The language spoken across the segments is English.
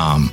um,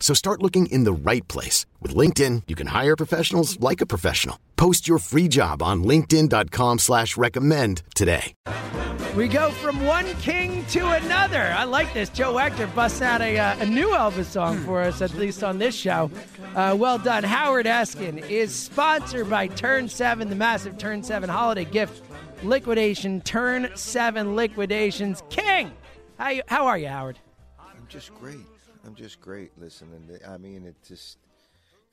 So start looking in the right place. With LinkedIn, you can hire professionals like a professional. Post your free job on linkedin.com slash recommend today. We go from one king to another. I like this. Joe Hector busts out a, uh, a new Elvis song for us, at least on this show. Uh, well done. Howard Eskin is sponsored by Turn 7, the massive Turn 7 holiday gift liquidation. Turn 7 liquidations. King! How, you, how are you, Howard? I'm just great. I'm just great. listening. I mean, it just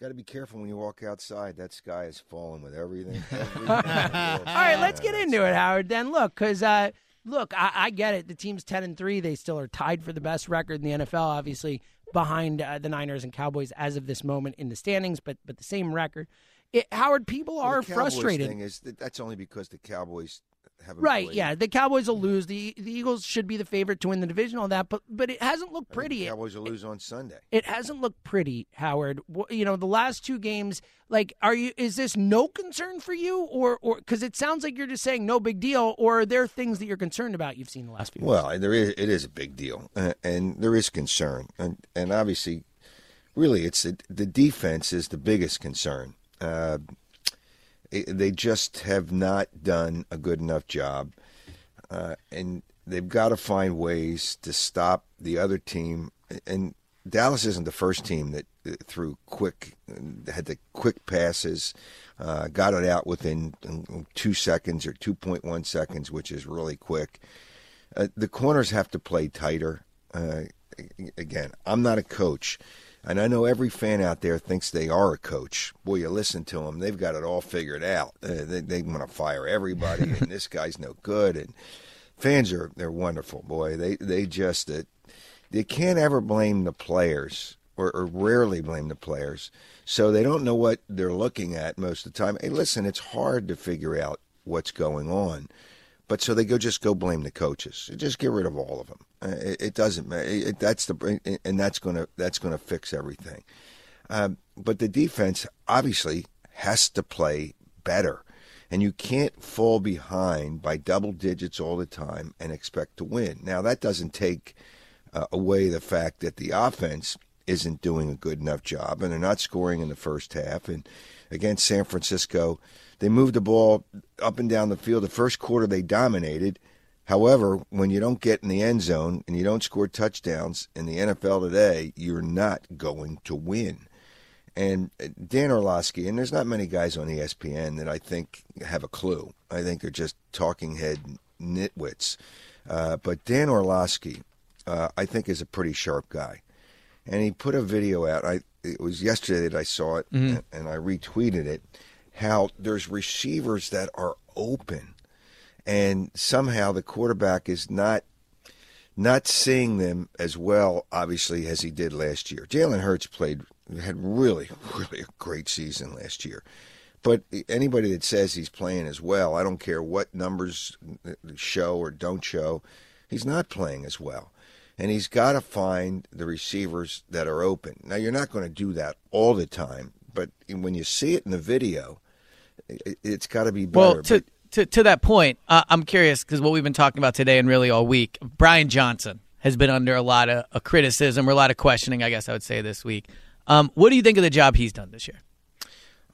got to be careful when you walk outside. That sky is falling with everything. everything All right, let's get into it, Howard. Then look, because uh, look, I, I get it. The team's ten and three. They still are tied for the best record in the NFL. Obviously, behind uh, the Niners and Cowboys as of this moment in the standings, but but the same record. It, Howard, people are the frustrated. Thing is that that's only because the Cowboys haven't Right, played. yeah. The Cowboys will lose. The the Eagles should be the favorite to win the division, all that, but but it hasn't looked pretty. Cowboys will lose on Sunday. It hasn't looked pretty, Howard. You know, the last two games, like, are you? Is this no concern for you, or or because it sounds like you're just saying no big deal, or are there things that you're concerned about? You've seen the last few. weeks? Well, there is it is a big deal, uh, and there is concern, and and obviously, really, it's the, the defense is the biggest concern. Uh, it- they just have not done a good enough job, uh, and they've got to find ways to stop the other team. And Dallas isn't the first team that uh, threw quick, had the quick passes, uh, got it out within um, two seconds or two point one seconds, which is really quick. Uh, the corners have to play tighter. Uh, again, I'm not a coach, and I know every fan out there thinks they are a coach. Boy, you listen to them; they've got it all figured out. Uh, they they want to fire everybody, and this guy's no good. And fans are they're wonderful, boy. They they just uh, they can't ever blame the players. Or, or rarely blame the players, so they don't know what they're looking at most of the time. Hey, listen, it's hard to figure out what's going on. But so they go just go blame the coaches. Just get rid of all of them. Uh, It, it doesn't matter. It, that's the and that's gonna that's gonna fix everything. Um, but the defense obviously has to play better, and you can't fall behind by double digits all the time and expect to win. Now that doesn't take uh, away the fact that the offense isn't doing a good enough job, and they're not scoring in the first half. And against San Francisco, they moved the ball up and down the field. The first quarter, they dominated. However, when you don't get in the end zone and you don't score touchdowns in the NFL today, you're not going to win. And uh, Dan Orlovsky, and there's not many guys on ESPN that I think have a clue. I think they're just talking head nitwits. Uh, but Dan Orlovsky, uh, I think, is a pretty sharp guy. And he put a video out. I it was yesterday that I saw it, and, and I retweeted it. How there's receivers that are open, and somehow the quarterback is not not seeing them as well, obviously, as he did last year. Jalen Hurts played had really, really a great season last year, But anybody that says he's playing as well, I don't care what numbers show or don't show, he's not playing as well. And he's got to find the receivers that are open. Now, you're not going to do that all the time, but when you see it in the video, it's got to be better. Well, to, to, to that point, uh, I'm curious because what we've been talking about today and really all week, Brian Johnson has been under a lot of, of criticism or a lot of questioning, I guess I would say, this week. Um, what do you think of the job he's done this year?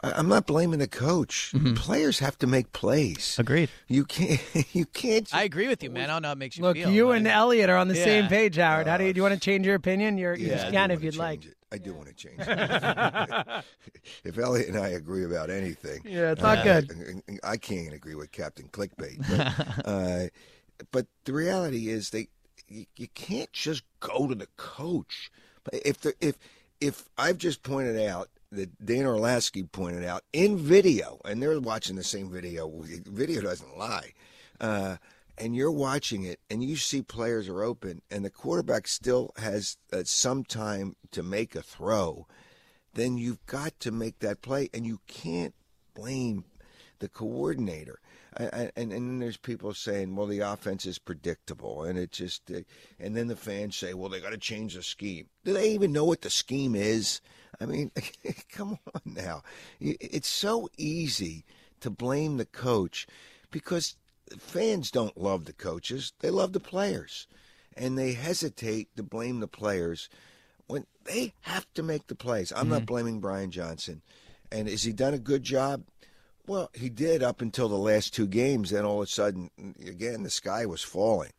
I'm not blaming the coach. Mm-hmm. Players have to make plays. Agreed. You can't. You can't. I agree with you, man. I don't know how it makes you Look, feel. you and Eliot are on the Yeah. same page, Howard. How do you, Uh, do you want to change your opinion? You're, you Yeah, I can if you'd like. it. I do want to change it. if Eliot and I agree about anything, Yeah, it's not uh, good. I can't agree with Captain Clickbait. But, uh, but the reality is, they you, you can't just go to the coach. If the if if I've just pointed out that Dan Orlovsky pointed out in video, and they're watching the same video. Video doesn't lie. Uh, and you're watching it, and you see players are open, and the quarterback still has uh, some time to make a throw, then you've got to make that play, and you can't blame the coordinator. And and then there's people saying, well, the offense is predictable, and it just, uh, and then the fans say, well, they got to change the scheme. Do they even know what the scheme is? I mean, come on now. It's so easy to blame the coach because fans don't love the coaches; they love the players, and they hesitate to blame the players when they have to make the plays. I'm not blaming Brian Johnson, and has he done a good job? Well, he did up until the last two games. Then all of a sudden, again, the sky was falling.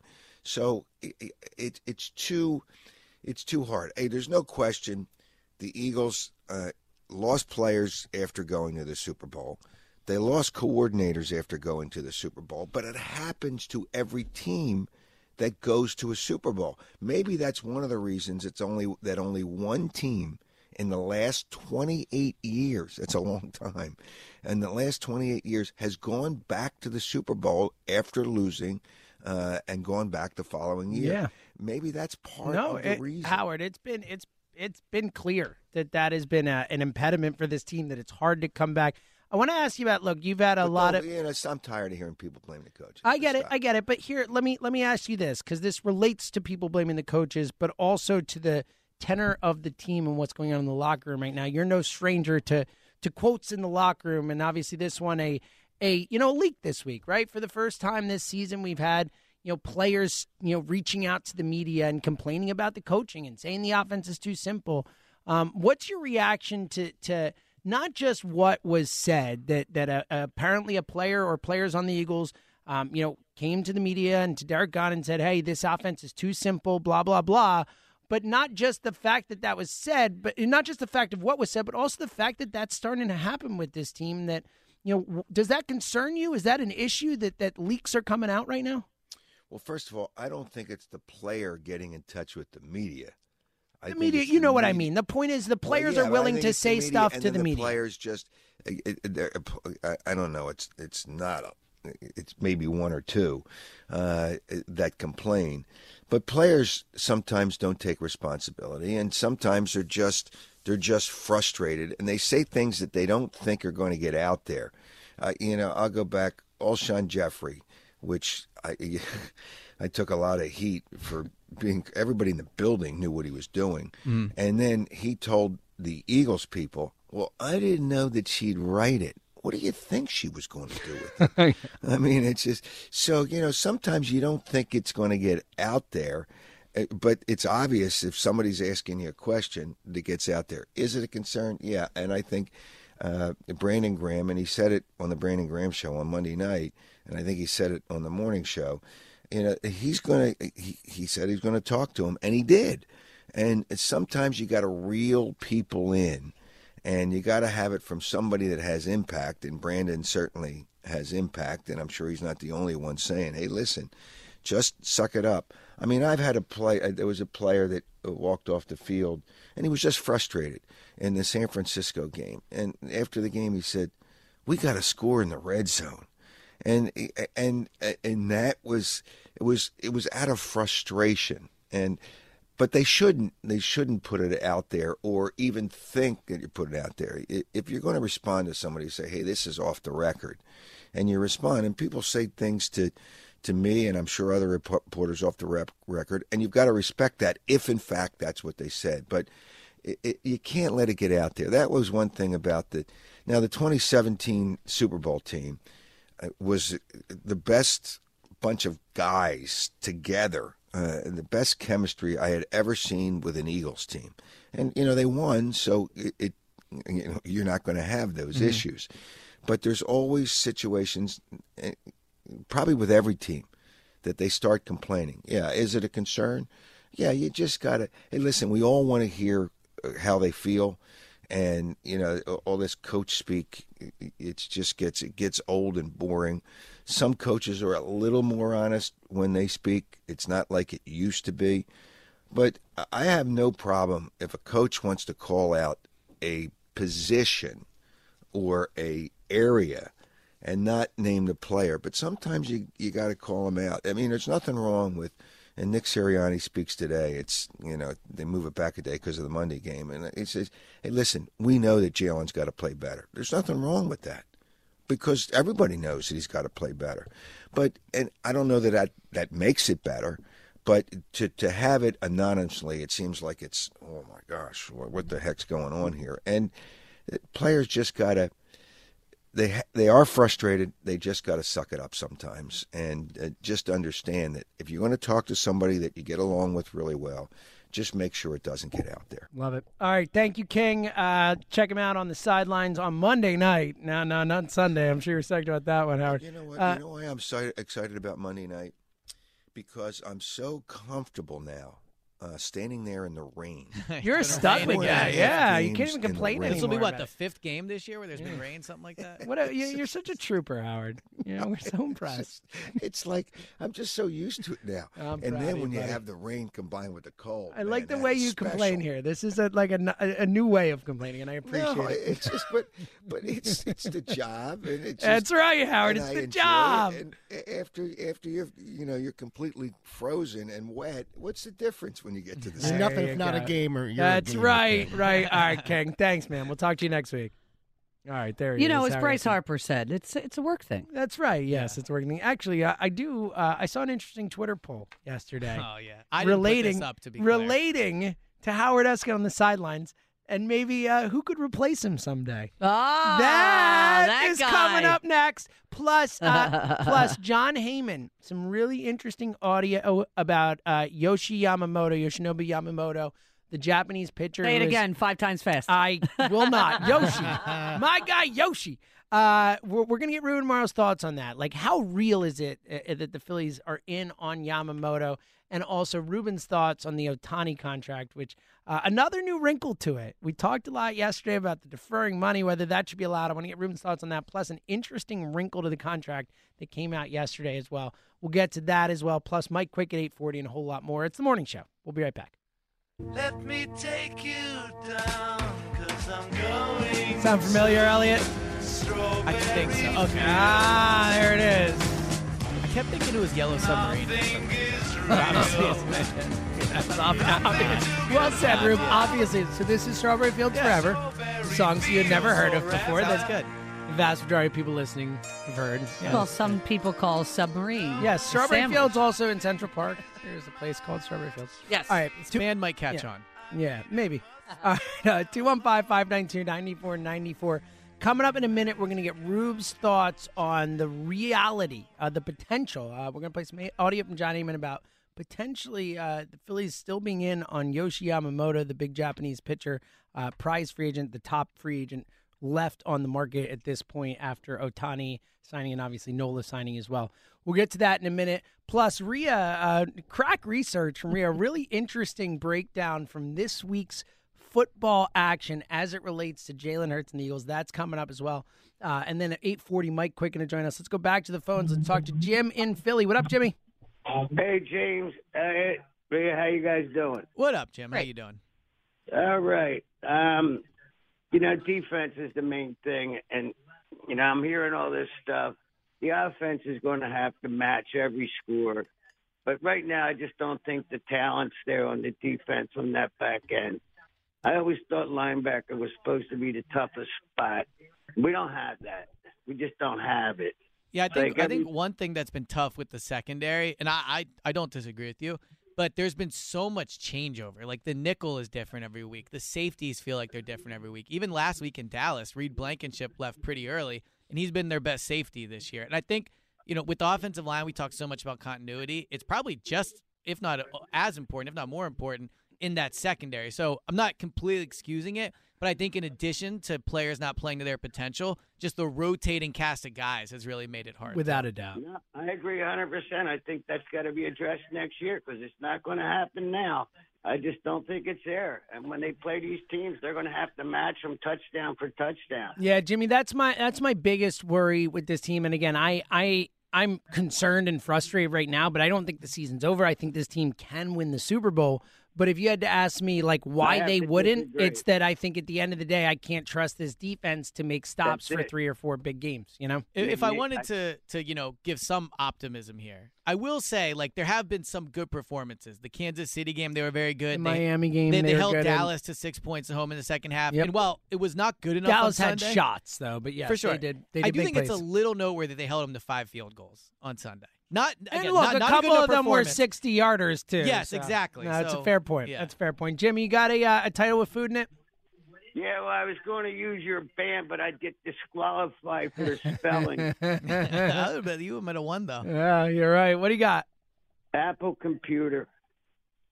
So it, it, it's too, it's too hard. Hey, there's no question, the Eagles uh, lost players after going to the Super Bowl. They lost coordinators after going to the Super Bowl, but it happens to every team that goes to a Super Bowl. Maybe that's one of the reasons it's only that only one team in the last 28 years, that's a long time, and the last 28 years has gone back to the Super Bowl after losing uh, and gone back the following year. Yeah. Maybe that's part No, of the it- reason. Howard, it's been it's it's been clear that that has been a, an impediment for this team. That it's hard to come back. I want to ask you about. Look, you've had a But lot of. you know, I'm tired of hearing people blame the coaches. I get it. Stop. I get it. But here, let me let me ask you this because this relates to people blaming the coaches, but also to the tenor of the team and what's going on in the locker room right now. You're no stranger to to quotes in the locker room, and obviously this one a a you know leak this week, right? For the first time this season, we've had you know players you know reaching out to the media and complaining about the coaching and saying the offense is too simple. Um, what's your reaction to to not just what was said that that uh, apparently a player or players on the Eagles, um, you know, came to the media and to Derrick Gunn and said, "Hey, this offense is too simple," blah blah blah. But not just the fact that that was said, but not just the fact of what was said, but also the fact that that's starting to happen with this team. That you know, does that concern you? Is that an issue that that leaks are coming out right now? Well, first of all, I don't think it's the player getting in touch with the media. I The media, you the know what I mean. The point is, the Well, players yeah, are willing to say media, stuff to then the media. Players just, it, it, I, don't know. It's it's not. A, it's maybe one or two uh, that complain, but players sometimes don't take responsibility, and sometimes they're just they're just frustrated, and they say things that they don't think are going to get out there. Uh, you know, I'll go back. Alshon Jeffery, which I I took a lot of heat for being. Everybody in the building knew what he was doing, and then he told the Eagles people, "Well, I didn't know that she'd write it." What do you think she was going to do with it? I mean, it's just so you know. Sometimes you don't think it's going to get out there, uh, but it's obvious if somebody's asking you a question that gets out there. Is it a concern? Yeah, and I think uh, Brandon Graham, and he said it on the Brandon Graham show on Monday night, and I think he said it on the morning show. You know, he's going to. He, he said he's going to talk to him, and he did. And sometimes you got to reel people in, and you got to have it from somebody that has impact. And Brandon certainly has impact, and I'm sure he's not the only one saying, "Hey, listen, just suck it up." I mean, I've had a play. uh, There was a player that uh, walked off the field, and he was just frustrated in the San Francisco game. And after the game, he said, "We got to score in the red zone." And and and that was it was it was out of frustration and but they shouldn't. They shouldn't put it out there or even think that you're putting it out there. If you're going to respond to somebody, say, "Hey, this is off the record," and you respond, and people say things to to me, and I'm sure other reporters off the rep- record, and you've got to respect that if in fact that's what they said. But it, it, you can't let it get out there. That was one thing about the now the 2017 Super Bowl team was the best bunch of guys together, uh, the best chemistry I had ever seen with an Eagles team. And you know they won, so it, it you know you're not going to have those mm-hmm. issues. But there's always situations, eh, probably with every team, that they start complaining. Yeah, is it a concern? Yeah, you just got to. Hey, listen, we all want to hear how they feel and you know all this coach speak it just gets it gets old and boring. Some coaches are a little more honest when they speak. It's not like it used to be. But i have no problem if a coach wants to call out a position or a area and not name the player. But sometimes you you got to call them out. I mean there's nothing wrong with and Nick Sirianni speaks today. It's you know they move it back a day because of the Monday game, and he says, "Hey, listen, we know that Jalen's got to play better. There's nothing wrong with that." Because everybody knows that he's got to play better, but and I don't know that, that that makes it better, but to to have it anonymously, it seems like it's oh my gosh, what the heck's going on here? And uh, players just gotta they they are frustrated. They just got to suck it up sometimes, and uh, just understand that if you're going to talk to somebody that you get along with really well, just make sure it doesn't get out there. Love it. All right, thank you, King. Uh, check him out on the sidelines on Monday night. No, no, not Sunday. I'm sure you're psyched about that one, Howard. You know what? Uh, you know why I'm so excited about Monday night? Because I'm so comfortable now uh, standing there in the rain. You're a Studley guy, yeah. You can't even complain anymore. This will be what the fifth game this year where there's been rain, something like that. What? A, you're such a trooper, Howard. You know, we're so impressed. it's like I'm just so used to it now. I'm and then when you, you have the rain combined with the cold, I like the way you special. complain here. This is a, like a, a, new way of complaining, and I appreciate no, it. It's just, but but it's it's the job, and it's that's right, Howard. It's I the job. It. And after after you're you know you're completely frozen and wet, what's the difference when you get to the? There nothing if not go. a gamer. You're That's gamer right, right. All right, King. Thanks, man. We'll talk to you next week. All right, there you You know, is. as Bryce Harper said, it's it's a work thing. That's right. Yes, yeah. it's working. Thing. Actually, uh, I do. Uh, I saw an interesting Twitter poll yesterday. Oh yeah, I relating up, to be relating to Howard Eskin on the sidelines and maybe uh, who could replace him someday. Ah, that, that is guy. coming up next. Plus, uh, plus Jon Heyman, some really interesting audio about uh, Yoshi Yamamoto, Yoshinobu Yamamoto, the Japanese pitcher. Say it again, five times fast. I will not. Yoshi, my guy Yoshi. Uh, we're, we're going to get Ruben Amaro's thoughts on that. Like, how real is it uh, that the Phillies are in on Yamamoto? And also Ruben's thoughts on the Ohtani contract, which uh, another new wrinkle to it. We talked a lot yesterday about the deferring money, whether that should be allowed. I want to get Ruben's thoughts on that, plus an interesting wrinkle to the contract that came out yesterday as well. We'll get to that as well, plus Mike Quick at 840 and a whole lot more. It's the morning show. We'll be right back. Let me take you down, cause I'm going. Sound familiar, Eliot? I think so. Okay. Ah, there it is. I kept thinking it was Yellow Submarine. well said, Rube. Obviously, so this is Strawberry Fields Forever. Songs you had never heard of before. That's good. The vast majority of people listening have heard. Yes. Well, some people call submarine. Yes, Strawberry Fields also in Central Park. There's a place called Strawberry Fields. Yes. All right. This man might catch yeah. on. Yeah, maybe. All right. Uh, 215 592 9494. Coming up in a minute, we're going to get Rube's thoughts on the reality, uh, the potential. Uh, we're going to play some audio from Jon Heyman about potentially uh, the Phillies still being in on Yoshi Yamamoto, the big Japanese pitcher, uh, prize free agent, the top free agent left on the market at this point after Ohtani signing and obviously Nola signing as well. We'll get to that in a minute. Plus, Rhea, uh, crack research from Rhea, really interesting breakdown from this week's football action as it relates to Jalen Hurts and the Eagles. That's coming up as well. Uh, and then at 840, Mike Quick going to join us. Let's go back to the phones and talk to Jim in Philly. What up, Jimmy? Hey, James. Hey, how you guys doing? What up, Jim? How you doing? All right. Um, you know, defense is the main thing, and you know, I'm hearing all this stuff. The offense is going to have to match every score. But right now, I just don't think the talent's there on the defense on that back end. I always thought linebacker was supposed to be the toughest spot. We don't have that. We just don't have it. Yeah, I think Like, I think one thing that's been tough with the secondary, and I, I I don't disagree with you, but there's been so much changeover. Like the nickel is different every week. The safeties feel like they're different every week. Even last week in Dallas, Reed Blankenship left pretty early, and he's been their best safety this year. And I think you know with the offensive line, we talk so much about continuity. It's probably just, if not uh, as important, if not more important, in that secondary. So I'm not completely excusing it, but I think in addition to players not playing to their potential, just the rotating cast of guys has really made it hard. Without a doubt. No, I agree 100%. I think that's got to be addressed next year because it's not going to happen now. I just don't think it's there. And when they play these teams, they're going to have to match them touchdown for touchdown. Yeah, Jimmy, that's my that's my biggest worry with this team. And again, I I I'm concerned and frustrated right now, but I don't think the season's over. I think this team can win the Super Bowl. But if you had to ask me like why they wouldn't, it's that I think at the end of the day I can't trust this defense to make stops That's for it. three or four big games, you know? If if I wanted to to you know give some optimism here, I will say like there have been some good performances. The Kansas City game they were very The good. They- Miami game they, they, they were held good in. Dallas to six points at home in the second half. Yep. And while it was not good enough, Dallas on had Sunday, shots though, but yeah, for sure. they did. They I do think plays. it's a little noteworthy they held them to five field goals on Sunday. Not And again, look, not, a not couple good of them were 60 yarders too. Yes, so- exactly. No, that's a fair point. yeah. That's a fair point. Jimmy, you got a uh, a title with food in it? Yeah, well, I was going to use your band, but I'd get disqualified for spelling. I would bet you might have won though. Yeah, you're right. What do you got? Apple computer.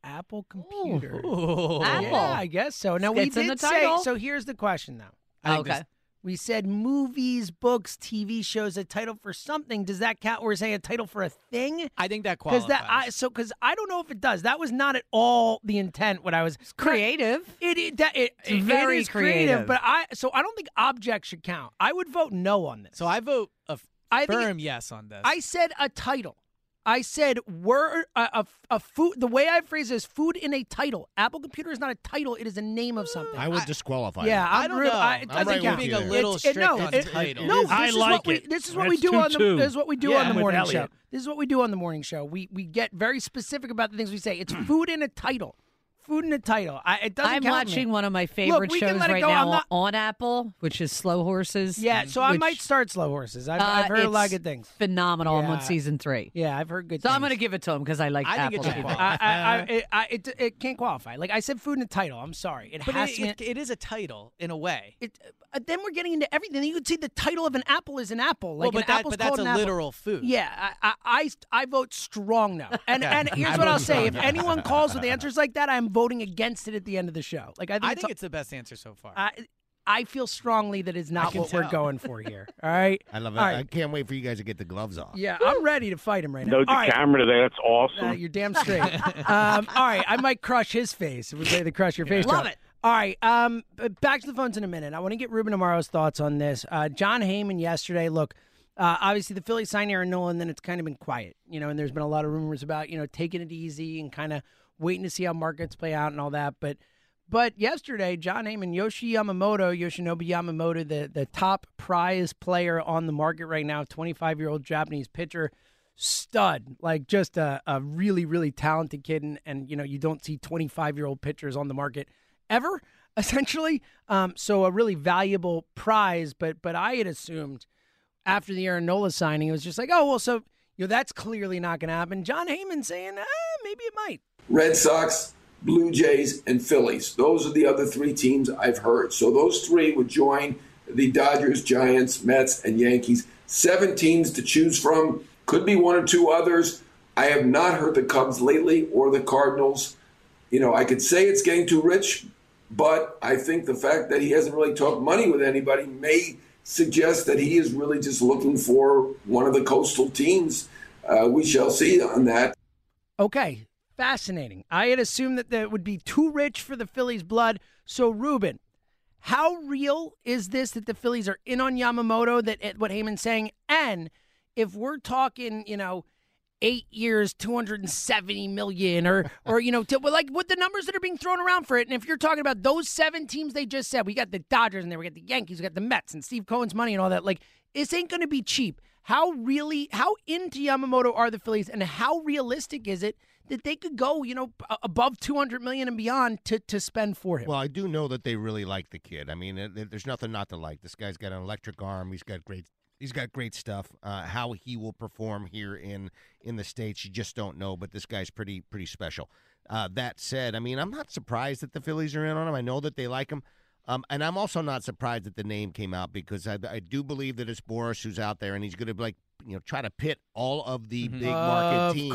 Apple computer. Ooh. Apple. Yeah, I guess so. Now we Fits in did the say. So here's the question, though. I think Okay. this- We said movies, books, TV shows, a title for something. Does that count? We're saying a title for a thing? I think that Because qualifies. that, I so because I don't know if it does. That was not at all the intent. What I was Creative. It, it, that, it, It's it very is creative, creative. but I so I don't think object should count. I would vote no on this. so I vote a f- I think firm yes on this. I said a title. I said word a, uh, a, a food. The way I phrase it is food in a title. Apple Computer is not a title; it is a name of something. I would disqualify. yeah, it. I'm I don't real- know. I, it I'm doesn't right count. with being a little It's- it- strict no, on it- title. No, is. I this is like what we, it. This is what we That's do on the. 2-2. This is what we do Yeah. on the morning Eliot. show. This is what we do on the morning show. We we get very specific about the things we say. It's food in a title. Food in a title. I, it doesn't I'm count me. watching one of my favorite we can shows right now not- on Apple, which is Slow Horses. Yeah, so I might start slow horses. I've, uh, I've heard a lot of good things. Phenomenal. I'm on season three. Yeah, I've heard good. So things. I'm going to give it to him because I like I think it Apple. should TV. qualify. I, I, I, it, I, it, it can't qualify. Like I said, food in a title. I'm sorry. It but has it, to. it, it is a title in a way. it, uh, then we're getting into everything. You could see the title of an apple is an apple. Like well, but, an that, but that's called a an apple. literal food. Yeah, I, I, I, I vote strong now. And and here's I what I'll say: if anyone calls with answers like that, I'm voting against it at the end of the show. Like I think, I it's, think it's the best answer so far. I, I feel strongly that it's not can what we're going for here. All right. I love it. All I can't wait for you guys to get the gloves off. Yeah, I'm ready to fight him right now. No, All the right. camera today. That's awesome. Uh, you're damn straight. um, all right, I might crush his face. It would say the crush your face. Love it. All right, um, b- back to the phones in a minute. I want to get Ruben Amaro's thoughts on this. Uh, Jon Heyman yesterday. Look, uh, obviously the Phillies signed Aaron Nola, and then it's kind of been quiet. You know, and there's been a lot of rumors about you know taking it easy and kind of waiting to see how markets play out and all that. But but yesterday, Jon Heyman, Yoshi Yamamoto, Yoshinobu Yamamoto, the the top prize player on the market right now, 25 year old Japanese pitcher stud, like just a, a really, really talented kid. And, and, you know, you don't see 25 year old pitchers on the market ever, essentially. Um, so a really valuable prize. But, but I had assumed after the Aaron Nola signing, it was just like, oh, well, so, you know, that's clearly not going to happen. Jon Heyman saying, ah, maybe it might. Red Sox, Blue Jays, and Phillies. Those are the other three teams I've heard. So those three would join the Dodgers, Giants, Mets, and Yankees. Seven teams to choose from. Could be one or two others. I have not heard the Cubs lately or the Cardinals. You know, I could say it's getting too rich, but I think the fact that he hasn't really talked money with anybody may suggest that he is really just looking for one of the coastal teams. Uh, we shall see on that. Okay, fascinating. I had assumed that that would be too rich for the Phillies' blood. So, Ruben, how real is this that the Phillies are in on Yamamoto? That eh, what Heyman's saying, and if we're talking, you know, eight years, two hundred and seventy million, or or you know, to, well, like what the numbers that are being thrown around for it. And if you're talking about those seven teams they just said, we got the Dodgers and there, we got the Yankees, we got the Mets, and Steve Cohen's money and all that. Like this ain't going to be cheap. How really, how into Yamamoto are the Phillies, and how realistic is it that they could go, you know, above 200 million and beyond to to spend for him? Well, I do know that they really like the kid. I mean, there's nothing not to like. This guy's got an electric arm. He's got great. He's got great stuff. Uh, how he will perform here in in the states, you just don't know. But this guy's pretty pretty special. Uh, that said, I mean, I'm not surprised that the Phillies are in on him. I know that they like him. Um, and I'm also not surprised that the name came out because I, I do believe that it's Boras who's out there, and he's going to be like you know try to pit all of the big market Of teams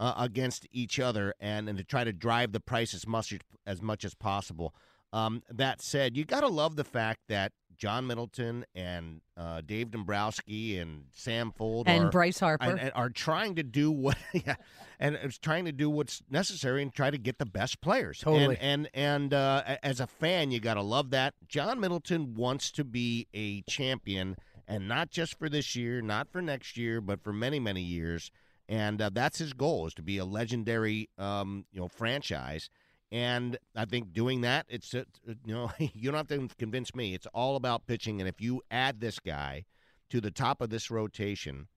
uh, against each other and, and to try to drive the price as much as much as possible. Um, that said, you got to love the fact that John Middleton and uh, Dave Dombrowski and Sam Fuld And are, Bryce Harper. and- and are trying to do what, yeah, and it's trying to do what's necessary and try to get the best players. Totally. And and, and uh, as a fan, you got to love that. John Middleton wants to be a champion, and not just for this year, not for next year, but for many many years. And uh, that's his goal is to be a legendary, um, you know, franchise. And I think doing that, it's uh, you know, you don't have to convince me. It's all about pitching. And if you add this guy to the top of this rotation,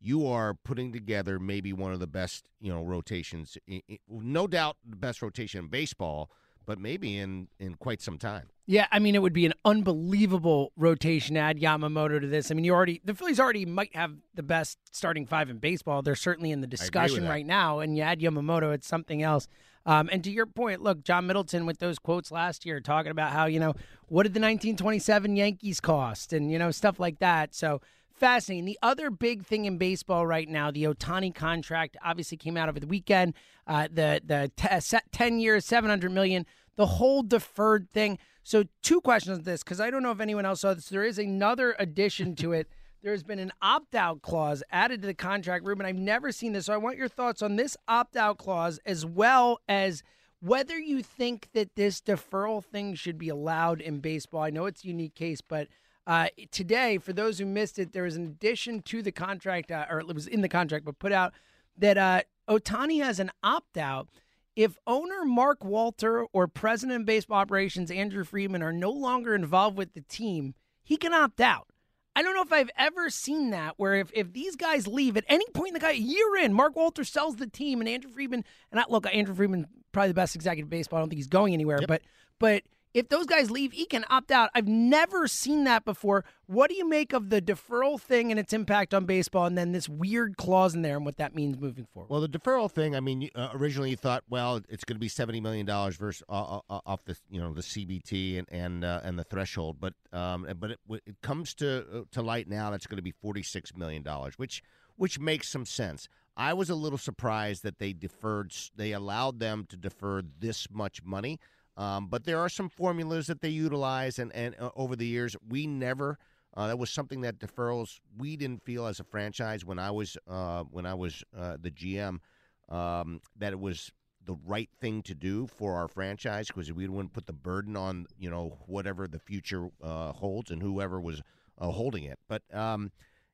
you are putting together maybe one of the best, you know, rotations. No doubt, the best rotation in baseball, but maybe in in quite some time. Yeah, I mean, it would be an unbelievable rotation. to Add Yamamoto to this. I mean, you already the Phillies already might have the best starting five in baseball. They're certainly in the discussion right now, and you add Yamamoto, it's something else. Um, and to your point, look, John Middleton with those quotes last year talking about how you know what did the 1927 Yankees cost, and you know stuff like that. So fascinating. The other big thing in baseball right now, the Ohtani contract obviously came out over the weekend. Uh, the the t- 10 years, 700 million, the whole deferred thing. So two questions on this because I don't know if anyone else saw this. There is another addition to it. There's been an opt-out clause added to the contract, Ruben. I've never seen this, so I want your thoughts on this opt-out clause as well as whether you think that this deferral thing should be allowed in baseball. I know it's a unique case, but uh, today, for those who missed it, there was an addition to the contract, uh, or it was in the contract, but put out that uh, Ohtani has an opt out. If owner Mark Walter or president of baseball operations Andrew Friedman are no longer involved with the team, he can opt out. I don't know if I've ever seen that where if, if these guys leave at any point in the guy year in, Mark Walter sells the team and Andrew Friedman and I, look, Andrew Friedman probably the best executive baseball. I don't think he's going anywhere, but but if those guys leave, he can opt out. I've never seen that before. What do you make of the deferral thing and its impact on baseball, and then this weird clause in there and what that means moving forward? Well, the deferral thing. I mean, uh, originally you thought, well, it's going to be seventy million dollars versus uh, uh, off the you know the CBT and and uh, and the threshold, but um, but it, it comes to uh, to light now that's going to be forty six million dollars, which which makes some sense. I was a little surprised that they deferred. They allowed them to defer this much money. Um, but there are some formulas that they utilize, and, and uh, over the years, we never. Uh, that was something that deferrals we didn't feel as a franchise when I was uh, when I was uh, the GM um, that it was the right thing to do for our franchise because we wouldn't put the burden on you know whatever the future uh, holds and whoever was uh, holding it. But um,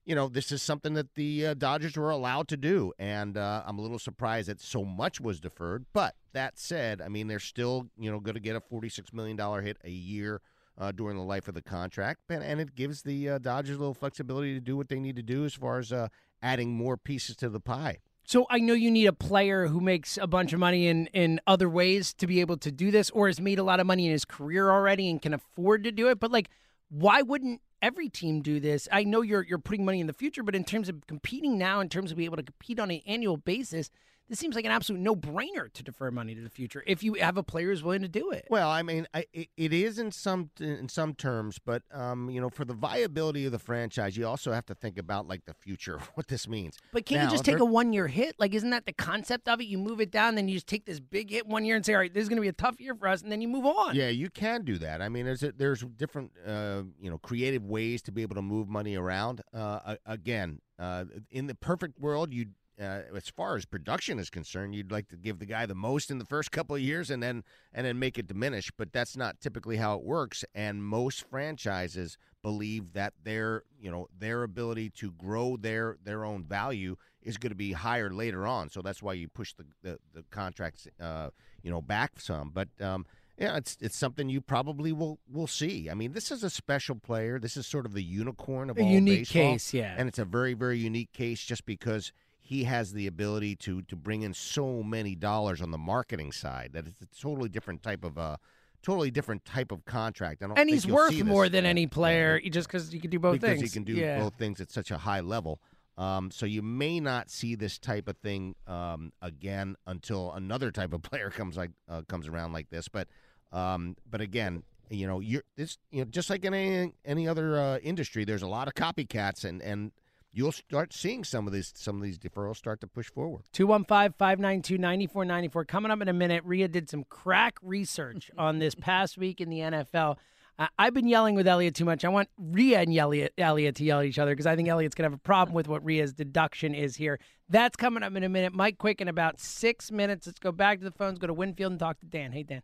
you know this is something that the uh, Dodgers were allowed to do, and uh, I'm a little surprised that so much was deferred. But that said, I mean they're still you know going to get a 46 million dollar hit a year uh, during the life of the contract, and, and it gives the uh, Dodgers a little flexibility to do what they need to do as far as uh, adding more pieces to the pie. So I know you need a player who makes a bunch of money in, in other ways to be able to do this, or has made a lot of money in his career already and can afford to do it. But like, why wouldn't every team do this? I know you're you're putting money in the future, but in terms of competing now, in terms of being able to compete on an annual basis, this seems like an absolute no brainer to defer money to the future if you have a player who's willing to do it. Well, I mean, I, it, it is in some in some terms, but um, you know, for the viability of the franchise, you also have to think about like the future, what this means. But can't Now, you just take a one year hit? Like, isn't that the concept of it? You move it down, then you just take this big hit one year and say, all right, this is going to be a tough year for us, and then you move on. Yeah, you can do that. I mean, there's a, there's different uh, you know creative ways to be able to move money around. Uh, again, uh, in the perfect world, you uh, as far as production is concerned, you'd like to give the guy the most in the first couple of years and then and then make it diminish. But that's not typically how it works. And most franchises believe that their you know their ability to grow their their own value is going to be higher later on. So that's why you push the the, the contracts uh, you know back some. But um, Yeah, it's it's something you probably will will see. I mean, this is a special player. This is sort of the unicorn of A all unique baseball, case, yeah. and it's a very very unique case just because he has the ability to to bring in so many dollars on the marketing side that it's a totally different type of uh totally different type of contract. I don't And he's worth more than uh, any player just because you can do both because things. he can do yeah. both things at such a high level. Um, so you may not see this type of thing um, again until another type of player comes like uh, comes around like this. But um, but again, you know, you're this you know just like in any any other uh, industry, there's a lot of copycats, and and you'll start seeing some of these some of these deferrals start to push forward. 215 592 9494. Coming up in a minute, Rhea did some crack research on this past week in the NFL. Uh, I've been yelling with Eliot too much. I want Rhea and Eliot, Eliot to yell at each other because I think Eliot's going to have a problem with what Rhea's deduction is here. That's coming up in a minute. Mike Quick in about six minutes. Let's go back to the phones, go to Winfield, and talk to Dan. Hey, Dan.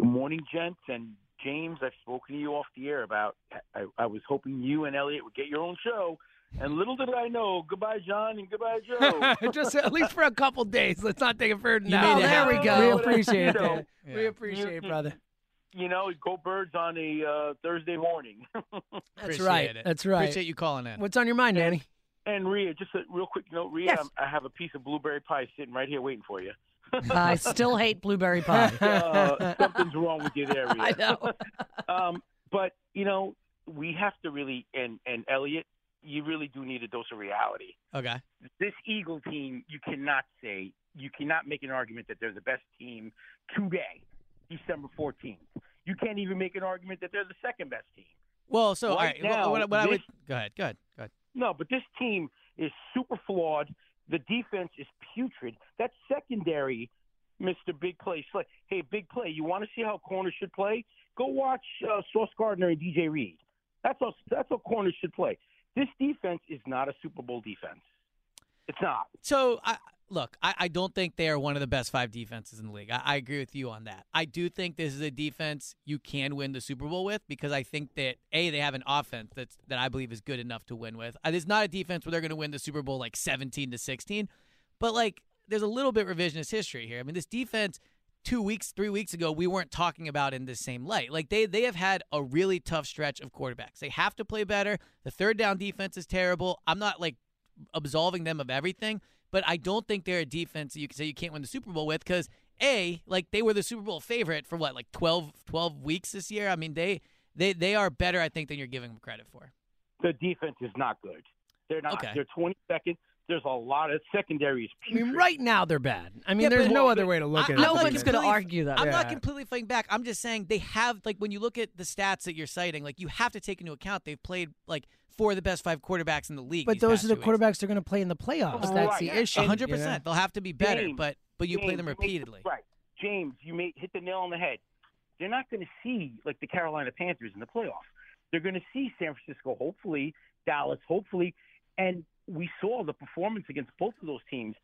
Good morning, gents. And James, I've spoken to you off the air about. I, I was hoping you and Eliot would get your own show. And little did I know, goodbye, John, and goodbye, Joe. Just at least for a couple days. Let's not take it further than You that. made it there we go. We You appreciate it, know, Dan. We appreciate it, brother. you know, go birds on a uh, Thursday morning. That's Appreciate right. it. That's right. Appreciate you calling in. What's on your mind, Danny? and Rhea, just a real quick note, Rhea, Yes. I have a piece of blueberry pie sitting right here waiting for you. I still hate blueberry pie. Uh, something's wrong with you there, Rhea. I know. um, but you know, we have to really, and and Eliot, you really do need a dose of reality. Okay. This Eagle team, you cannot say, you cannot make an argument that they're the best team today, December 14th. You can't even make an argument that they're the second best team. Well, so all Right right. now, what, what I would go ahead. Go ahead. Go ahead. No, but this team is super flawed. The defense is putrid. That secondary, Mr. Big Play, Slay. Hey, Big Play, you want to see how corners should play? Go watch uh, Sauce Gardner and DJ Reed. That's how that's how corners should play. This defense is not a Super Bowl defense. It's not. So, I, look, I, I don't think they are one of the best five defenses in the league. I, I agree with you on that. I do think this is a defense you can win the Super Bowl with because I think that a they have an offense that's that I believe is good enough to win with. Uh, It's not a defense where they're going to win the Super Bowl like seventeen to sixteen, but like there's a little bit revisionist history here. I mean, this defense two weeks, three weeks ago, we weren't talking about in the same light. Like they they have had a really tough stretch of quarterbacks. They have to play better. The third down defense is terrible. I'm not like absolving them of everything, but I don't think they're a defense that you can say you can't win the Super Bowl with because a like they were the Super Bowl favorite for what like 12, 12 weeks this year. I mean they they they are better I think than you're giving them credit for. The defense is not good. They're not. Okay. They're 22nd. There's a lot of secondaries. I mean, right now they're bad. I mean, Yeah, there's no other way to look I- at I'm it. not No one's going to argue that. I'm not completely fighting back. I'm just saying they have like when you look at the stats that you're citing, like you have to take into account they've played like four of the best five quarterbacks in the league. But those are the two weeks. quarterbacks they're going to play in the playoffs. Right. That's the issue. A hundred you know? percent. They'll have to be better, James, but but you play them repeatedly. right. James, you may hit the nail on the head. They're not going to see like the Carolina Panthers in the playoffs. They're going to see San Francisco, hopefully Dallas, hopefully, and we saw the performance against both of those teams.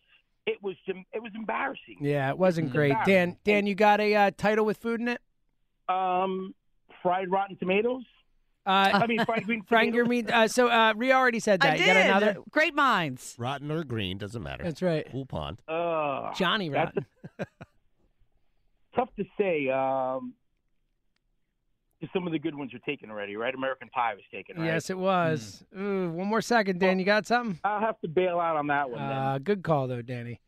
It was it was embarrassing. Yeah, it wasn't It's great. Dan, embarrassing. Dan, you got a uh, title with food in it? Um, fried rotten tomatoes. Uh, I mean, fried green Frank, tomatoes. your meat. Uh, so uh, Rhea already said that. I you did. got another? Great minds. Rotten or green doesn't matter. That's right. Pool pond. Uh, Johnny that's Rotten. tough to say. Um, 'cause some of the good ones are taken already, right? American Pie was taken, right? Yes, it was. Ooh, one more second, Dan. You got something? I'll have to bail out on that one. then. Uh, good call, though, Danny.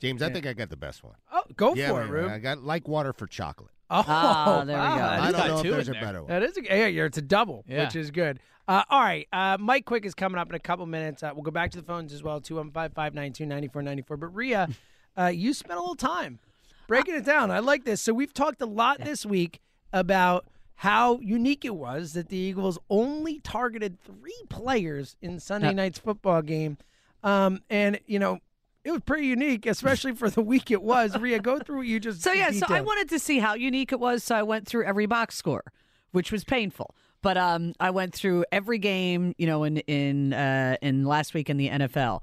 James, I think I got the best one. Oh, go yeah, for man, it, Rube. I got like water for chocolate. Oh, Ah, there we go. that I is- don't know if there's a there. better one. That is a, yeah, yeah, it's a double, Yeah. which is good. Uh, all right, uh, Mike Quick is coming up in a couple minutes. Uh, we'll go back to the phones as well, 215-592-9494. But Rhea, uh, you spent a little time breaking it down. I like this. So we've talked a lot this week about how unique it was that the Eagles only targeted three players in Sunday night's football game. Um, and, you know, it was pretty unique, especially for the week it was. Rhea, go through what you just So yeah, so I wanted to see how unique it was, so I went through every box score, which was painful. But um, I went through every game, you know, in in uh, in last week in the NFL,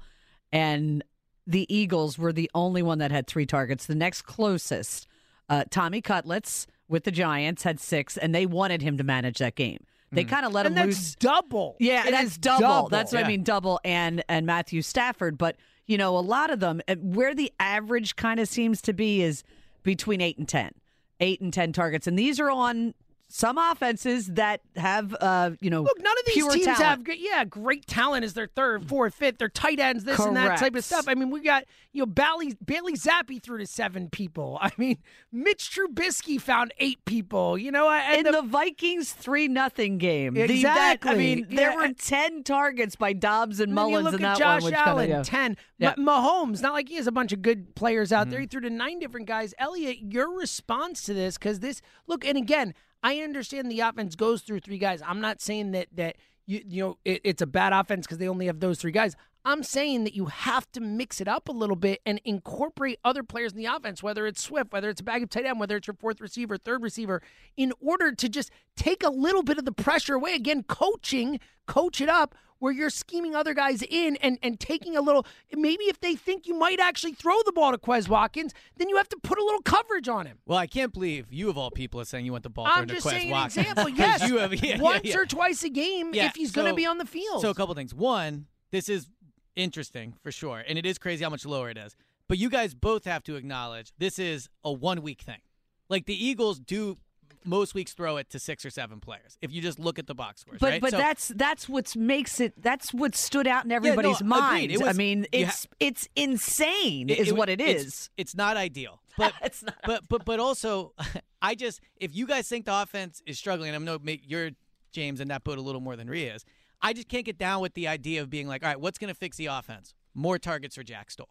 and the Eagles were the only one that had three targets. The next closest, uh, Tommy Cutlets with the Giants had six, and they wanted him to manage that game. They kind of let and him that's loose. double. Yeah, It that's is double. That's what Yeah. I mean, double and and Matthew Stafford. But you know, a lot of them uh, where the average kind of seems to be is between eight and ten, eight and ten targets, and these are on some offenses that have, uh, you know, Look, none of these teams talent. have, great- yeah, great talent as their third, fourth, fifth. Their tight ends, this and that type of stuff. I mean, we got you know Bailey Bailey Zappe threw to seven people. I mean, Mitch Trubisky found eight people. You know, and in the, Vikings three nothing game. The- that- Exactly. I mean, there Yeah, were ten targets by Dobbs and And you Mullens look in at that Josh one. Which Allen, kinda, yeah. ten. Yeah. Ma- Mahomes, not like he has a bunch of good players out Mm-hmm. there. He threw to nine different guys. Eliot, your response to this, because this look, and again, I understand the offense goes through three guys. I'm not saying that that you you know it, it's a bad offense because they only have those three guys. I'm saying that you have to mix it up a little bit and incorporate other players in the offense, whether it's Swift, whether it's a bag of tight end, whether it's your fourth receiver, third receiver, in order to just take a little bit of the pressure away. Again, coaching, coach it up where you're scheming other guys in and, and taking a little maybe if they think you might actually throw the ball to Quez Watkins, then you have to put a little coverage on him. Well, I can't believe you of all people are saying you want the ball I'm thrown to just saying an Watkins. example. Yes, you have, yeah, yeah, once yeah. or twice a game Yeah, if he's going to be on the field. So a couple things. One, this is interesting for sure, and it is crazy how much lower it is. But you guys both have to acknowledge this is a one week thing. Like the Eagles do most weeks throw it to six or seven players. If you just look at the box scores, But right? but So- that's that's what makes it. That's what stood out in no, everybody's agreed. minds. It I mean, it's it's insane, It- is it- what it it's- It's, not ideal, but It's not but but but also, I just if you guys think the offense is struggling, I'm no you're James in that boat a little more than Rhea is. I just can't get down with the idea of being like, all right, what's going to fix the offense? More targets for Jack Stoll.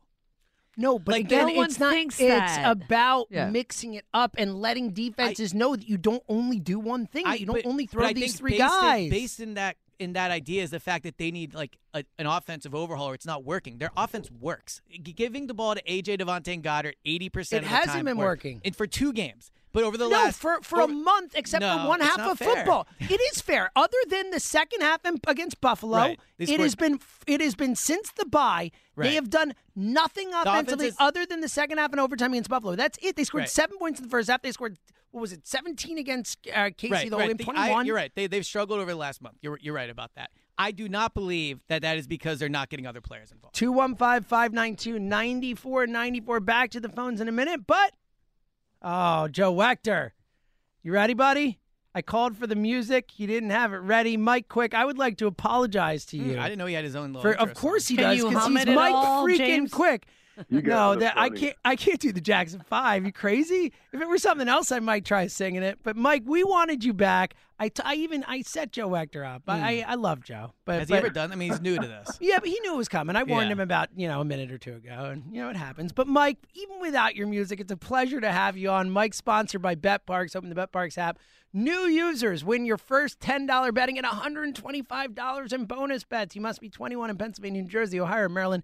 No, but Like, again, no one it's not. thinks it's that. about Yeah. mixing it up and letting defenses know that you don't only do one thing. that you don't but- only throw these three based in- guys. based in that in that idea is the fact that they need like a, an offensive overhaul or it's not working. Their offense works. Giving the ball to AJ Devontae and Goedert eighty percent It of the hasn't time been working. And for two games. But over the no, last for for a month, except No, for one half of fair. football. It is fair. Other than the second half against Buffalo, Right. It has been it has been since the bye. Right. They have done nothing offensively is- other than the second half and overtime against Buffalo. That's it. They scored Right. seven points in the first half. They scored what was it, seventeen against uh, Casey the whole game, twenty I- you're right. They, they've struggled over the last month. You're, you're right about that. I do not believe that that is because they're not getting other players involved. 215 592 9494. Back to the phones in a minute, but oh, Joe Wechter. You ready, buddy? I called for the music. He didn't have it ready. Mike Quick, I would like to apologize to you. Hmm, I didn't know he had his own little For, of course he Can does, you because hum he's it at Mike all, freaking James? Quick. You guys no, are that I can't. I can't do the Jackson Five. You crazy? If it were something else, I might try singing it. But Mike, we wanted you back. I, t- I even I set Joe Wechter up. I, I I love Joe, but Hmm. Has he ever done? I mean, he's new to this. yeah, but he knew it was coming. I warned Yeah. him about, you know, a minute or two ago, and you know it happens. But Mike, even without your music, it's a pleasure to have you on. Mike, sponsored by Bet Parx. Open the Bet Parx app. New users win your first ten dollar betting and one hundred and twenty five dollars in bonus bets. You must be twenty one in Pennsylvania, New Jersey, Ohio, Maryland.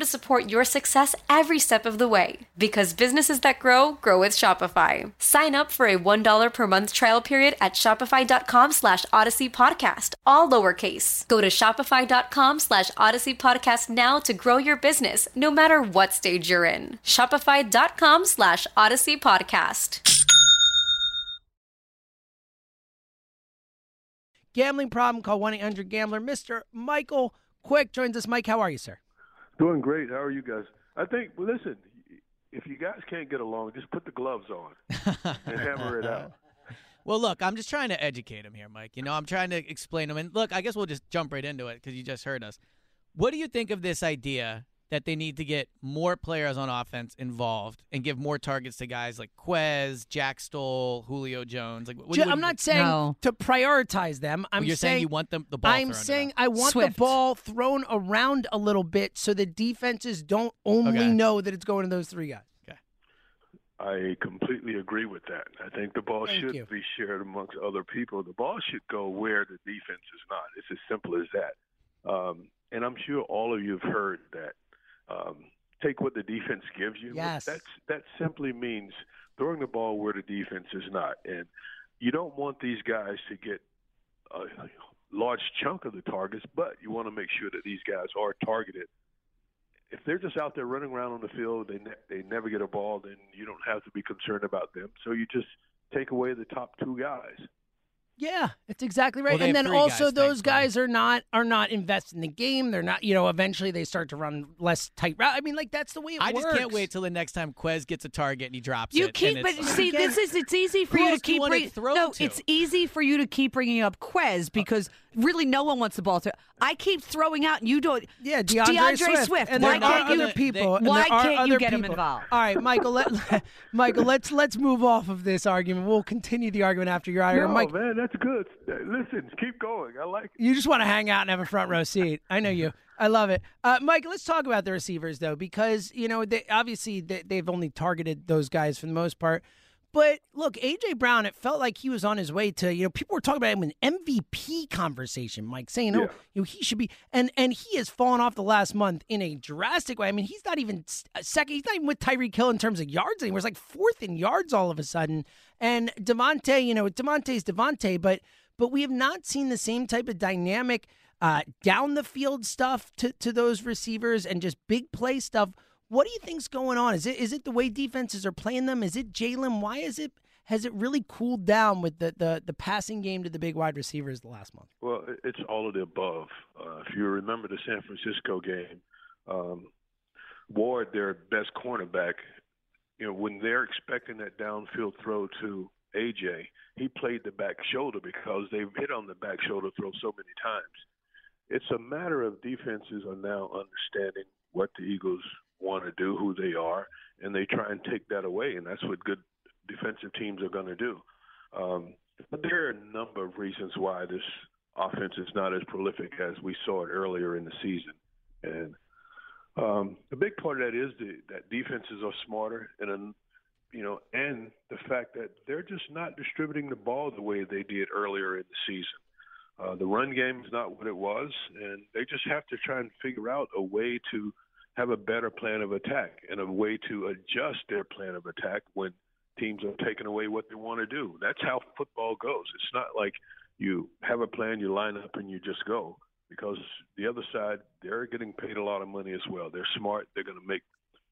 to support your success every step of the way. Because businesses that grow, grow with Shopify. Sign up for a $1 per month trial period at shopify.com slash odyssey podcast, all lowercase. Go to shopify.com slash odyssey podcast now to grow your business, no matter what stage you're in. Shopify.com slash odyssey podcast. Gambling problem? Call one eight hundred Gambler. Mister Michael Quick joins us. Mike, how are you, sir? Doing great. How are you guys? I think. Well, listen, if you guys can't get along, just put the gloves on and hammer it out. Well, look, I'm just trying to educate him here, Mike. You know, I'm trying to explain him. And look, I guess we'll just jump right into it because you just heard us. What do you think of this idea that they need to get more players on offense involved and give more targets to guys like Quez, Jack Stoll, Julio Jones? Like, what, what- I'm not saying No. to prioritize them. I'm you're saying, saying you want them the ball. I'm thrown saying them. I want Swift. the ball thrown around a little bit so the defenses don't only Okay. know that it's going to those three guys. I completely agree with that. I think the ball Thank should you. be shared amongst other people. The ball should go where the defense is not. It's as simple as that. Um, and I'm sure all of you have heard that. Um, take what the defense gives you. Yes. That's that simply means throwing the ball where the defense is not. And you don't want these guys to get a large chunk of the targets, but you want to make sure that these guys are targeted if they're just out there running around on the field, they ne- they never get a ball, then you don't have to be concerned about them. So you just take away the top two guys. Yeah, that's exactly right. Well, and then also guys, those guys are not are not invested in the game. They're not, you know, eventually they start to run less tight route. I mean, like that's the way it I works. just can't wait till the next time Quez gets a target and he drops it. You it. keep, and but see, this is it's easy for Who you to else do you keep wanna bringing. No, to? it's easy for you to keep bringing up Quez because really no one wants the ball to. I keep throwing out, and you don't. Yeah, DeAndre, Swift. And Why there can't are you? other people. and why can't you other get him involved? All right, Michael. Let, Michael, let's let's move off of this argument. We'll continue the argument after you're out of here. No, Mike, man, that's good. Listen, keep going. I like it. you just want to hang out and have a front row seat. I know you. I love it. Uh, Mike, let's talk about the receivers though, because you know they obviously they, they've only targeted those guys for the most part. But look, AJ Brown, it felt like he was on his way to, you know, people were talking about him in MVP conversation, Mike, saying, oh, Yeah. you know, he should be, and and he has fallen off the last month in a drastic way. I mean, he's not even second, he's not even with Tyreek Hill in terms of yards anymore. He's like fourth in yards all of a sudden. And Devontae, you know, Devontae's Devontae, but but we have not seen the same type of dynamic uh, down the field stuff to, to those receivers and just big play stuff. What do you think's going on? Is it is it the way defenses are playing them? Is it Jalen? Why is it has it really cooled down with the, the the passing game to the big wide receivers the last month? Well, it's all of the above. Uh, if you remember the San Francisco game, um, Ward, their best cornerback, you know, when they're expecting that downfield throw to AJ, he played the back shoulder because they've hit on the back shoulder throw so many times. It's a matter of defenses are now understanding what the Eagles want to do, who they are, and they try and take that away, and that's what good defensive teams are going to do. Um, but there are a number of reasons why this offense is not as prolific as we saw it earlier in the season, and um, a big part of that is the, that defenses are smarter, and um, you know, and the fact that they're just not distributing the ball the way they did earlier in the season. Uh, the run game is not what it was, and they just have to try and figure out a way to have a better plan of attack and a way to adjust their plan of attack when teams are taking away what they want to do. That's how football goes. It's not like you have a plan, you line up, and you just go. Because the other side, they're getting paid a lot of money as well. They're smart. They're going to make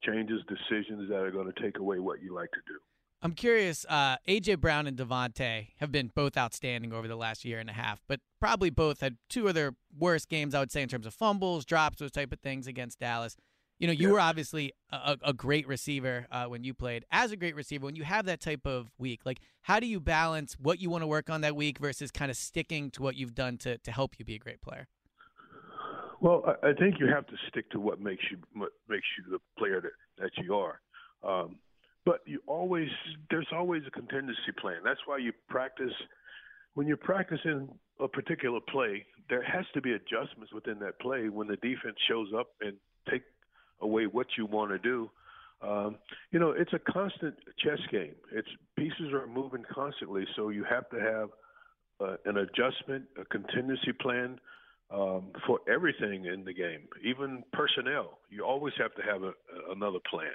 changes, decisions that are going to take away what you like to do. I'm curious. Uh, AJ Brown and Devontae have been both outstanding over the last year and a half, but probably both had two of their worst games, I would say, in terms of fumbles, drops, those type of things against Dallas. You know, you were obviously a, a great receiver uh, when you played. As a great receiver, when you have that type of week, like how do you balance what you want to work on that week versus kind of sticking to what you've done to to help you be a great player? Well, I I think you have to stick to what makes you what makes you the player that, that you are. Um, but you always there's always a contingency plan. That's why you practice when you're practicing a particular play. There has to be adjustments within that play when the defense shows up and take away what you want to do. Um, you know, it's a constant chess game. It's pieces are moving constantly, so you have to have uh, an adjustment, a contingency plan um, for everything in the game, even personnel. You always have to have a, another plan.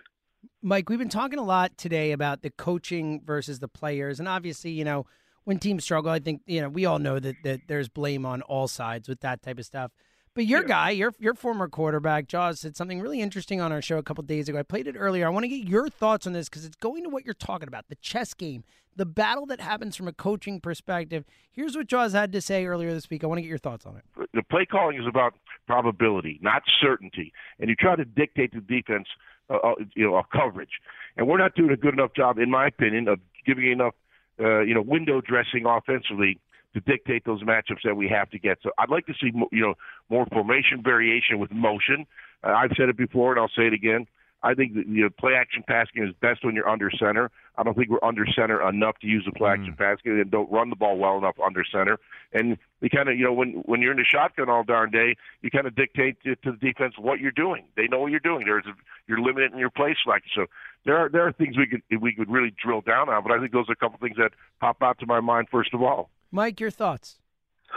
Mike, we've been talking a lot today about the coaching versus the players, and obviously, you know, when teams struggle, I think you know we all know that that there's blame on all sides with that type of stuff. But your guy, your your former quarterback, Jaws, said something really interesting on our show a couple days ago. I played it earlier. I want to get your thoughts on this because it's going to what you're talking about the chess game, the battle that happens from a coaching perspective. Here's what Jaws had to say earlier this week. I want to get your thoughts on it. the play calling is about probability, not certainty. And you try to dictate the defense, uh, uh, you know, coverage. And we're not doing a good enough job, in my opinion, of giving enough, uh, you know, window dressing offensively to dictate those matchups that we have to get. So I'd like to see you know more formation variation with motion. Uh, I've said it before and I'll say it again. I think that you know, play action passing is best when you're under center. I don't think we're under center enough to use the play action passing and don't run the ball well enough under center. And you kind of, you know, when when you're in the shotgun all darn day, you kind of dictate to, to the defense what you're doing. They know what you're doing. There's a, you're limited in your play selection. So there are there are things we could we could really drill down on. But I think those are a couple things that pop out to my mind first of all. Mike, your thoughts?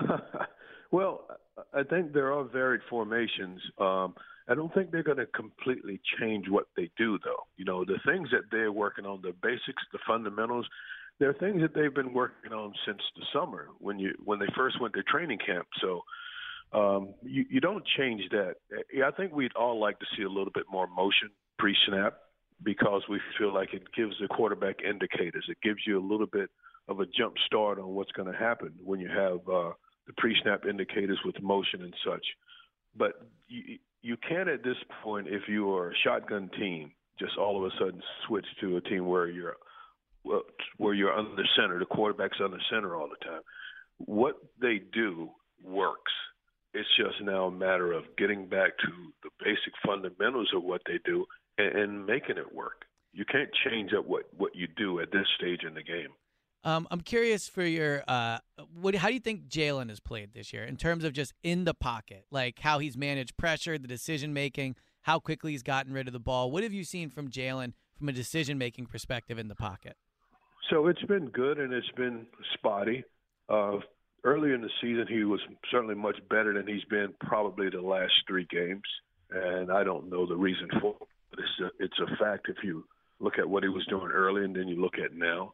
well, I think there are varied formations. Um, I don't think they're going to completely change what they do, though. You know, the things that they're working on, the basics, the fundamentals, they're things that they've been working on since the summer when you when they first went to training camp. So um, you you don't change that. I think we'd all like to see a little bit more motion pre-snap because we feel like it gives the quarterback indicators. It gives you a little bit of a jump start on what's going to happen when you have uh, the pre-snap indicators with motion and such. But you, you can't at this point, if you are a shotgun team, just all of a sudden switch to a team where you're where you're under the center, the quarterback's under center all the time. What they do works. It's just now a matter of getting back to the basic fundamentals of what they do and, and making it work. You can't change up what what you do at this stage in the game. Um, I'm curious for your uh, what? How do you think Jalen has played this year in terms of just in the pocket, like how he's managed pressure, the decision making, how quickly he's gotten rid of the ball? What have you seen from Jalen from a decision making perspective in the pocket? So it's been good and it's been spotty. Uh, early in the season, he was certainly much better than he's been probably the last three games, and I don't know the reason for it. It's a, it's a fact if you look at what he was doing early and then you look at now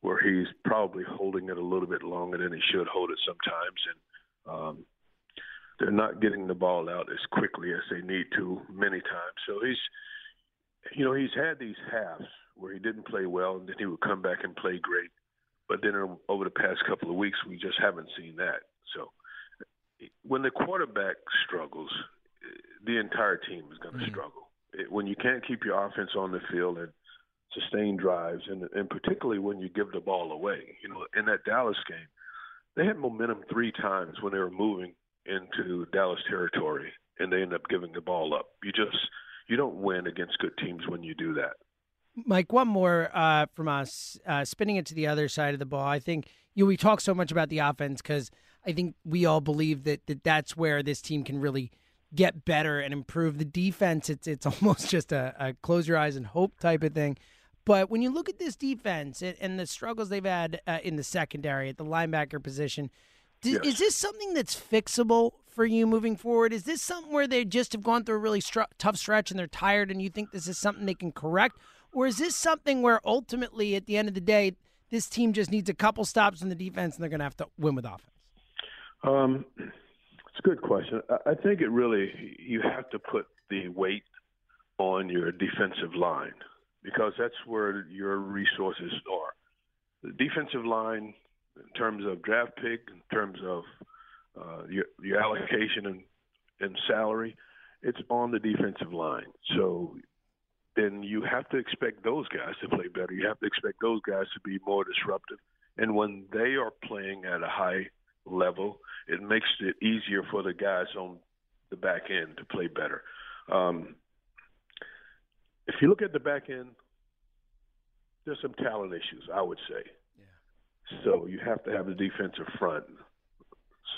where he's probably holding it a little bit longer than he should hold it sometimes, and um, they're not getting the ball out as quickly as they need to many times. So he's, you know, he's had these halves where he didn't play well, and then he would come back and play great. But then over the past couple of weeks, we just haven't seen that. So when the quarterback struggles, the entire team is going to mm-hmm. struggle. It, when you can't keep your offense on the field and sustain drives, and and particularly when you give the ball away. You know, in that Dallas game, they had momentum three times when they were moving into Dallas territory, and they end up giving the ball up. You just you don't win against good teams when you do that. Mike, one more uh, from us, uh, spinning it to the other side of the ball. I think you know, we talk so much about the offense because I think we all believe that, that that's where this team can really get better and improve. The defense, it's it's almost just a, a close your eyes and hope type of thing. But when you look at this defense and, the struggles they've had uh, in the secondary at the linebacker position, yes. is this something that's fixable for you moving forward? Is this something where they just have gone through a really str- tough stretch and they're tired and you think this is something they can correct? Or is this something where ultimately, at the end of the day, this team just needs a couple stops in the defense and they're going to have to win with offense? Um, it's a good question. I think it really, you have to put the weight on your defensive line because that's where your resources are. The defensive line, in terms of draft pick, in terms of uh, your, your allocation and, and salary, it's on the defensive line. So then you have to expect those guys to play better. You have to expect those guys to be more disruptive. And when they are playing at a high level, it makes it easier for the guys on the back end to play better. Um, if you look at the back end, there's some talent issues, I would say. Yeah. So you have to have the defensive front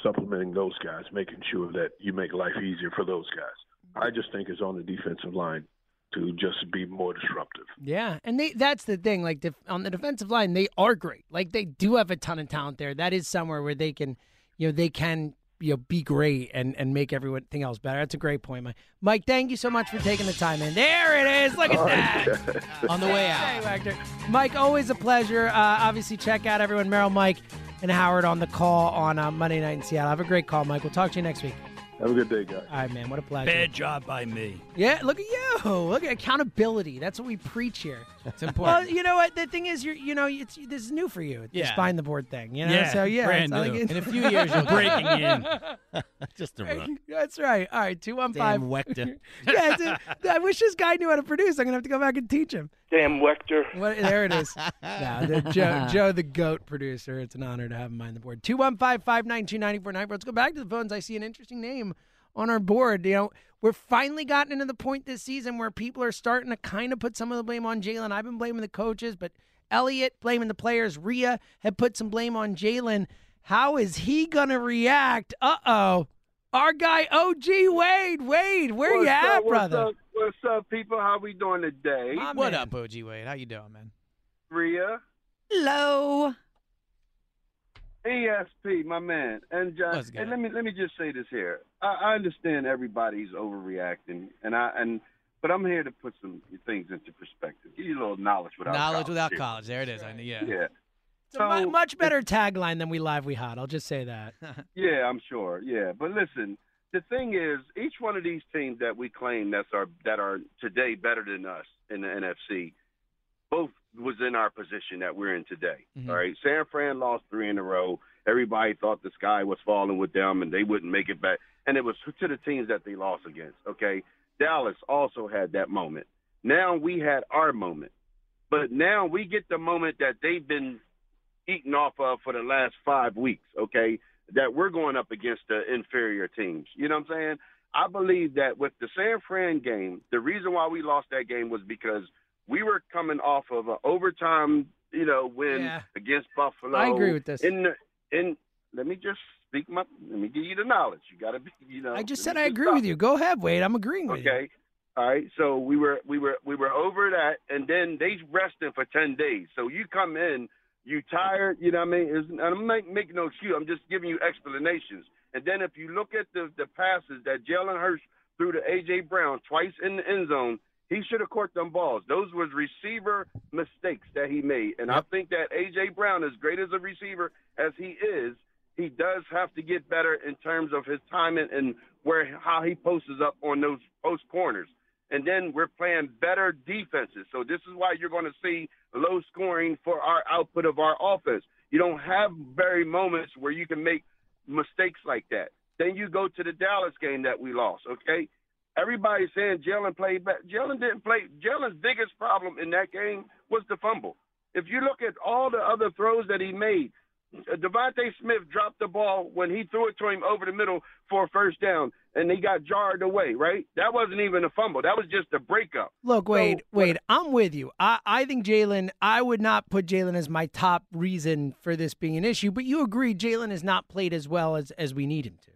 supplementing those guys, making sure that you make life easier for those guys. I just think it's on the defensive line to just be more disruptive. Yeah, and they that's the thing. Like def, on the defensive line, they are great. Like they do have a ton of talent there. That is somewhere where they can, you know, they can you know be great and and make everything else better. That's a great point, Mike. Mike, thank you so much for taking the time. And there it is. Look at that on the way out. Mike, always a pleasure. Uh, obviously, check out everyone, Merrill, Mike, and Howard on the call on uh, Monday night in Seattle. Have a great call, Mike. We'll talk to you next week. Have a good day, guys. All right, man. What a pleasure. Bad job by me. Yeah, look at you. Look at accountability. That's what we preach here. It's important. Well, you know what? The thing is, you're, you know, it's this is new for you. This Yeah. behind the board thing. You know, Yeah, so yeah, brand new. like In a few years, you're Breaking in. Just a rook. That's right. All right, two one five. Damn Wechter. yeah, dude, I wish this guy knew how to produce. I'm gonna have to go back and teach him. Damn Wechter. What, there it is. no, the Joe, Joe, the goat producer. It's an honor to have him on the board. 215-592-9494. Let's go back to the phones. I see an interesting name on our board. You know, we're finally gotten into the point this season where people are starting to kind of put some of the blame on Jalen. I've been blaming the coaches, but Eliot blaming the players. Rhea had put some blame on Jalen. How is he gonna react? Uh oh. Our guy OG Wade. Wade, where what's you at, up, brother? Up, what's up, people? How we doing today? My What man. up, OG Wade? How you doing, man? Rhea, Hello. ESP, my man, and John. And let me let me just say this here. I, I understand everybody's overreacting, and I and but I'm here to put some things into perspective. Give you a little knowledge without Knowledge college without here. college. There it is. I know. Yeah. Yeah, It's a So- much better tagline than we live, we hot. I'll just say that. yeah, I'm sure. Yeah, but listen, the thing is, each one of these teams that we claim that's our that are today better than us in the NFC, both was in our position that we're in today. Mhm. All right, San Fran lost three in a row. Everybody thought the sky was falling with them and they wouldn't make it back, and it was to the teams that they lost against. Okay, Dallas also had that moment. Now we had our moment, but now we get the moment that they've been eaten off of for the last five weeks. Okay, that we're going up against the inferior teams. You know what I'm saying? I believe that with the San Fran game, the reason why we lost that game was because we were coming off of an overtime, you know, win Yeah. against Buffalo. I agree with this. In the, in let me just speak my let me give you the knowledge. You got to be, you know. I just said I agree with you. Go ahead, Wade. I'm agreeing with you. Okay. All right. So we were we were we were over that, and then they resting for ten days. So you come in, you tired. You know what I mean? It's, I'm not making no excuse. I'm just giving you explanations. And then if you look at the the passes that Jalen Hurts threw to AJ Brown twice in the end zone, he should have caught them balls. Those was receiver mistakes that he made. And I think that AJ Brown, as great as a receiver as he is, he does have to get better in terms of his timing and where how he posts up on those post corners. And then we're playing better defenses. So this is why you're going to see low scoring for our output of our offense. You don't have very moments where you can make mistakes like that. Then you go to the Dallas game that we lost, okay? Everybody's saying Jalen played bad. Jalen didn't play. Jalen's biggest problem in that game was the fumble. If you look at all the other throws that he made, Devontae Smith dropped the ball when he threw it to him over the middle for a first down, and he got jarred away. Right? That wasn't even a fumble. That was just a breakup. Look, Wade, So, Wade, I'm with you. I, I think Jalen, I would not put Jalen as my top reason for this being an issue, but you agree Jalen has not played as well as, as we need him to.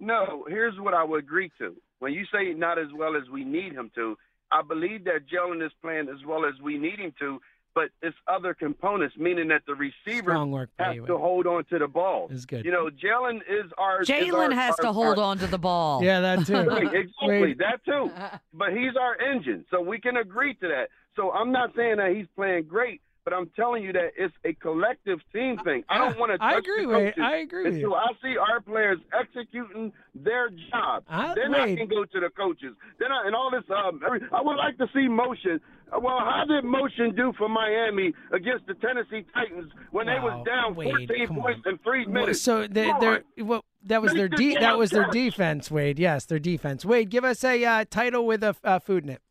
No, here's what I would agree to. When you say not as well as we need him to, I believe that Jalen is playing as well as we need him to, but it's other components, meaning that the receiver work has you, to hold on to the ball. It's good. You know, Jalen is our Jalen has our- to hold our- on to the ball. Yeah, that too. Right, exactly, Wade, that too. But he's our engine, so we can agree to that. So I'm not saying that he's playing great, but I'm telling you that it's a collective team thing. I don't want to. I agree, the Wade. I agree with until you. I see our players executing their job. I- then I Wade. can go to the coaches. Then I, and all this. Um, every, I would like to see motion. Well, how did motion do for Miami against the Tennessee Titans when they was down Wade, 14 points on. in three minutes? so they, Come they're well, that was their de- that was their defense, Wade. Yes, their defense. Wade, give us a uh, title with a uh, food in it.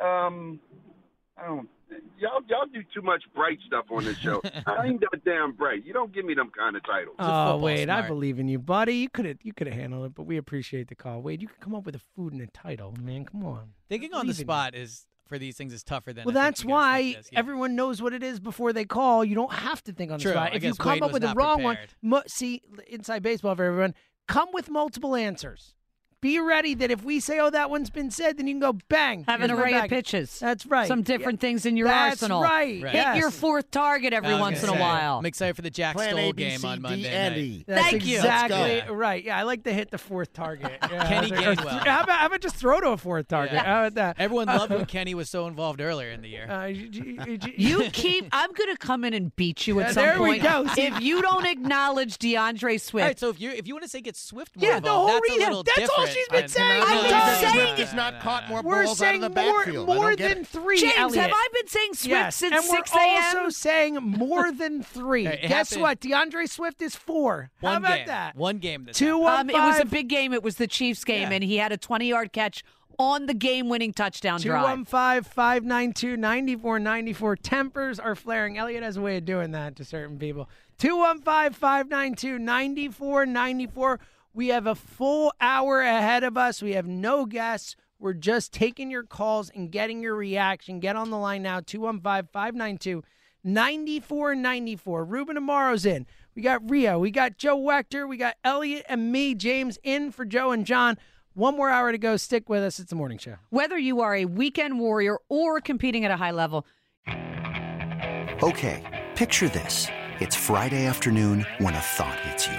Um, I don't. Y'all, y'all do too much bright stuff on this show. I ain't that damn bright. You don't give me them kind of titles. Oh, football Wade, I believe in you, buddy. You could have you could have handled it, but we appreciate the call. Wade, you could come up with a food and a title, man. Come on. Thinking on the Believe in you. spot is for these things is tougher than. Well, I that's why think it is, yeah. everyone knows what it is before they call. You don't have to think on the True. spot. I If you come Wade up with the wrong one, prepared. mu- see inside baseball for everyone. Come with multiple answers. Be ready that if we say, "Oh, that one's been said," then you can go bang. Have an array of pitches. That's right. Some different things in your That's arsenal. right. Right. Hit Yes. your fourth target every once in gonna a while. I'm excited for the Jack Plan Stoll A, B, game C, on Monday and night. That's Thank you. exactly Let's go. right. Yeah, I like to hit the fourth target. Yeah, Kenny or- or- Gainwell. How about, how about just throw to a fourth target? Yeah. How about that? Everyone loved when Kenny was so involved earlier in the year. Uh, you- you- you- You keep. I'm going to come in and beat you at Yeah, some there we point. go. See- If you don't acknowledge DeAndre Swift, right, so if you if you want to say get Swift more Yeah, the involved, whole that's a reason. little That's different. What she's been saying. I've been saying day. it. Has not caught more We're balls out of the more, backfield. I more don't than it. three. James, Eliot. have I been saying Swift yes, since and 6 we're a.m.? also saying more than three. It Guess happened- what? DeAndre Swift is four. How One about game. that? One game. This Two Um, one it was a big game. It was the Chiefs game, and he had a 20 yard catch on the game winning touchdown drive. 215 592 9494. Tempers are flaring. Eliot has a way of doing that to certain people. 215 592 9494. We have a full hour ahead of us. We have no guests. We're just taking your calls and getting your reaction. Get on the line now 215 592 9494. Ruben Amaro's in. We got Rhea. We got Joe Wechter. We got Eliot and me, James, in for Joe and John. One more hour to go. Stick with us. It's the morning show. Whether you are a weekend warrior or competing at a high level, Okay, picture this. It's Friday afternoon when a thought hits you.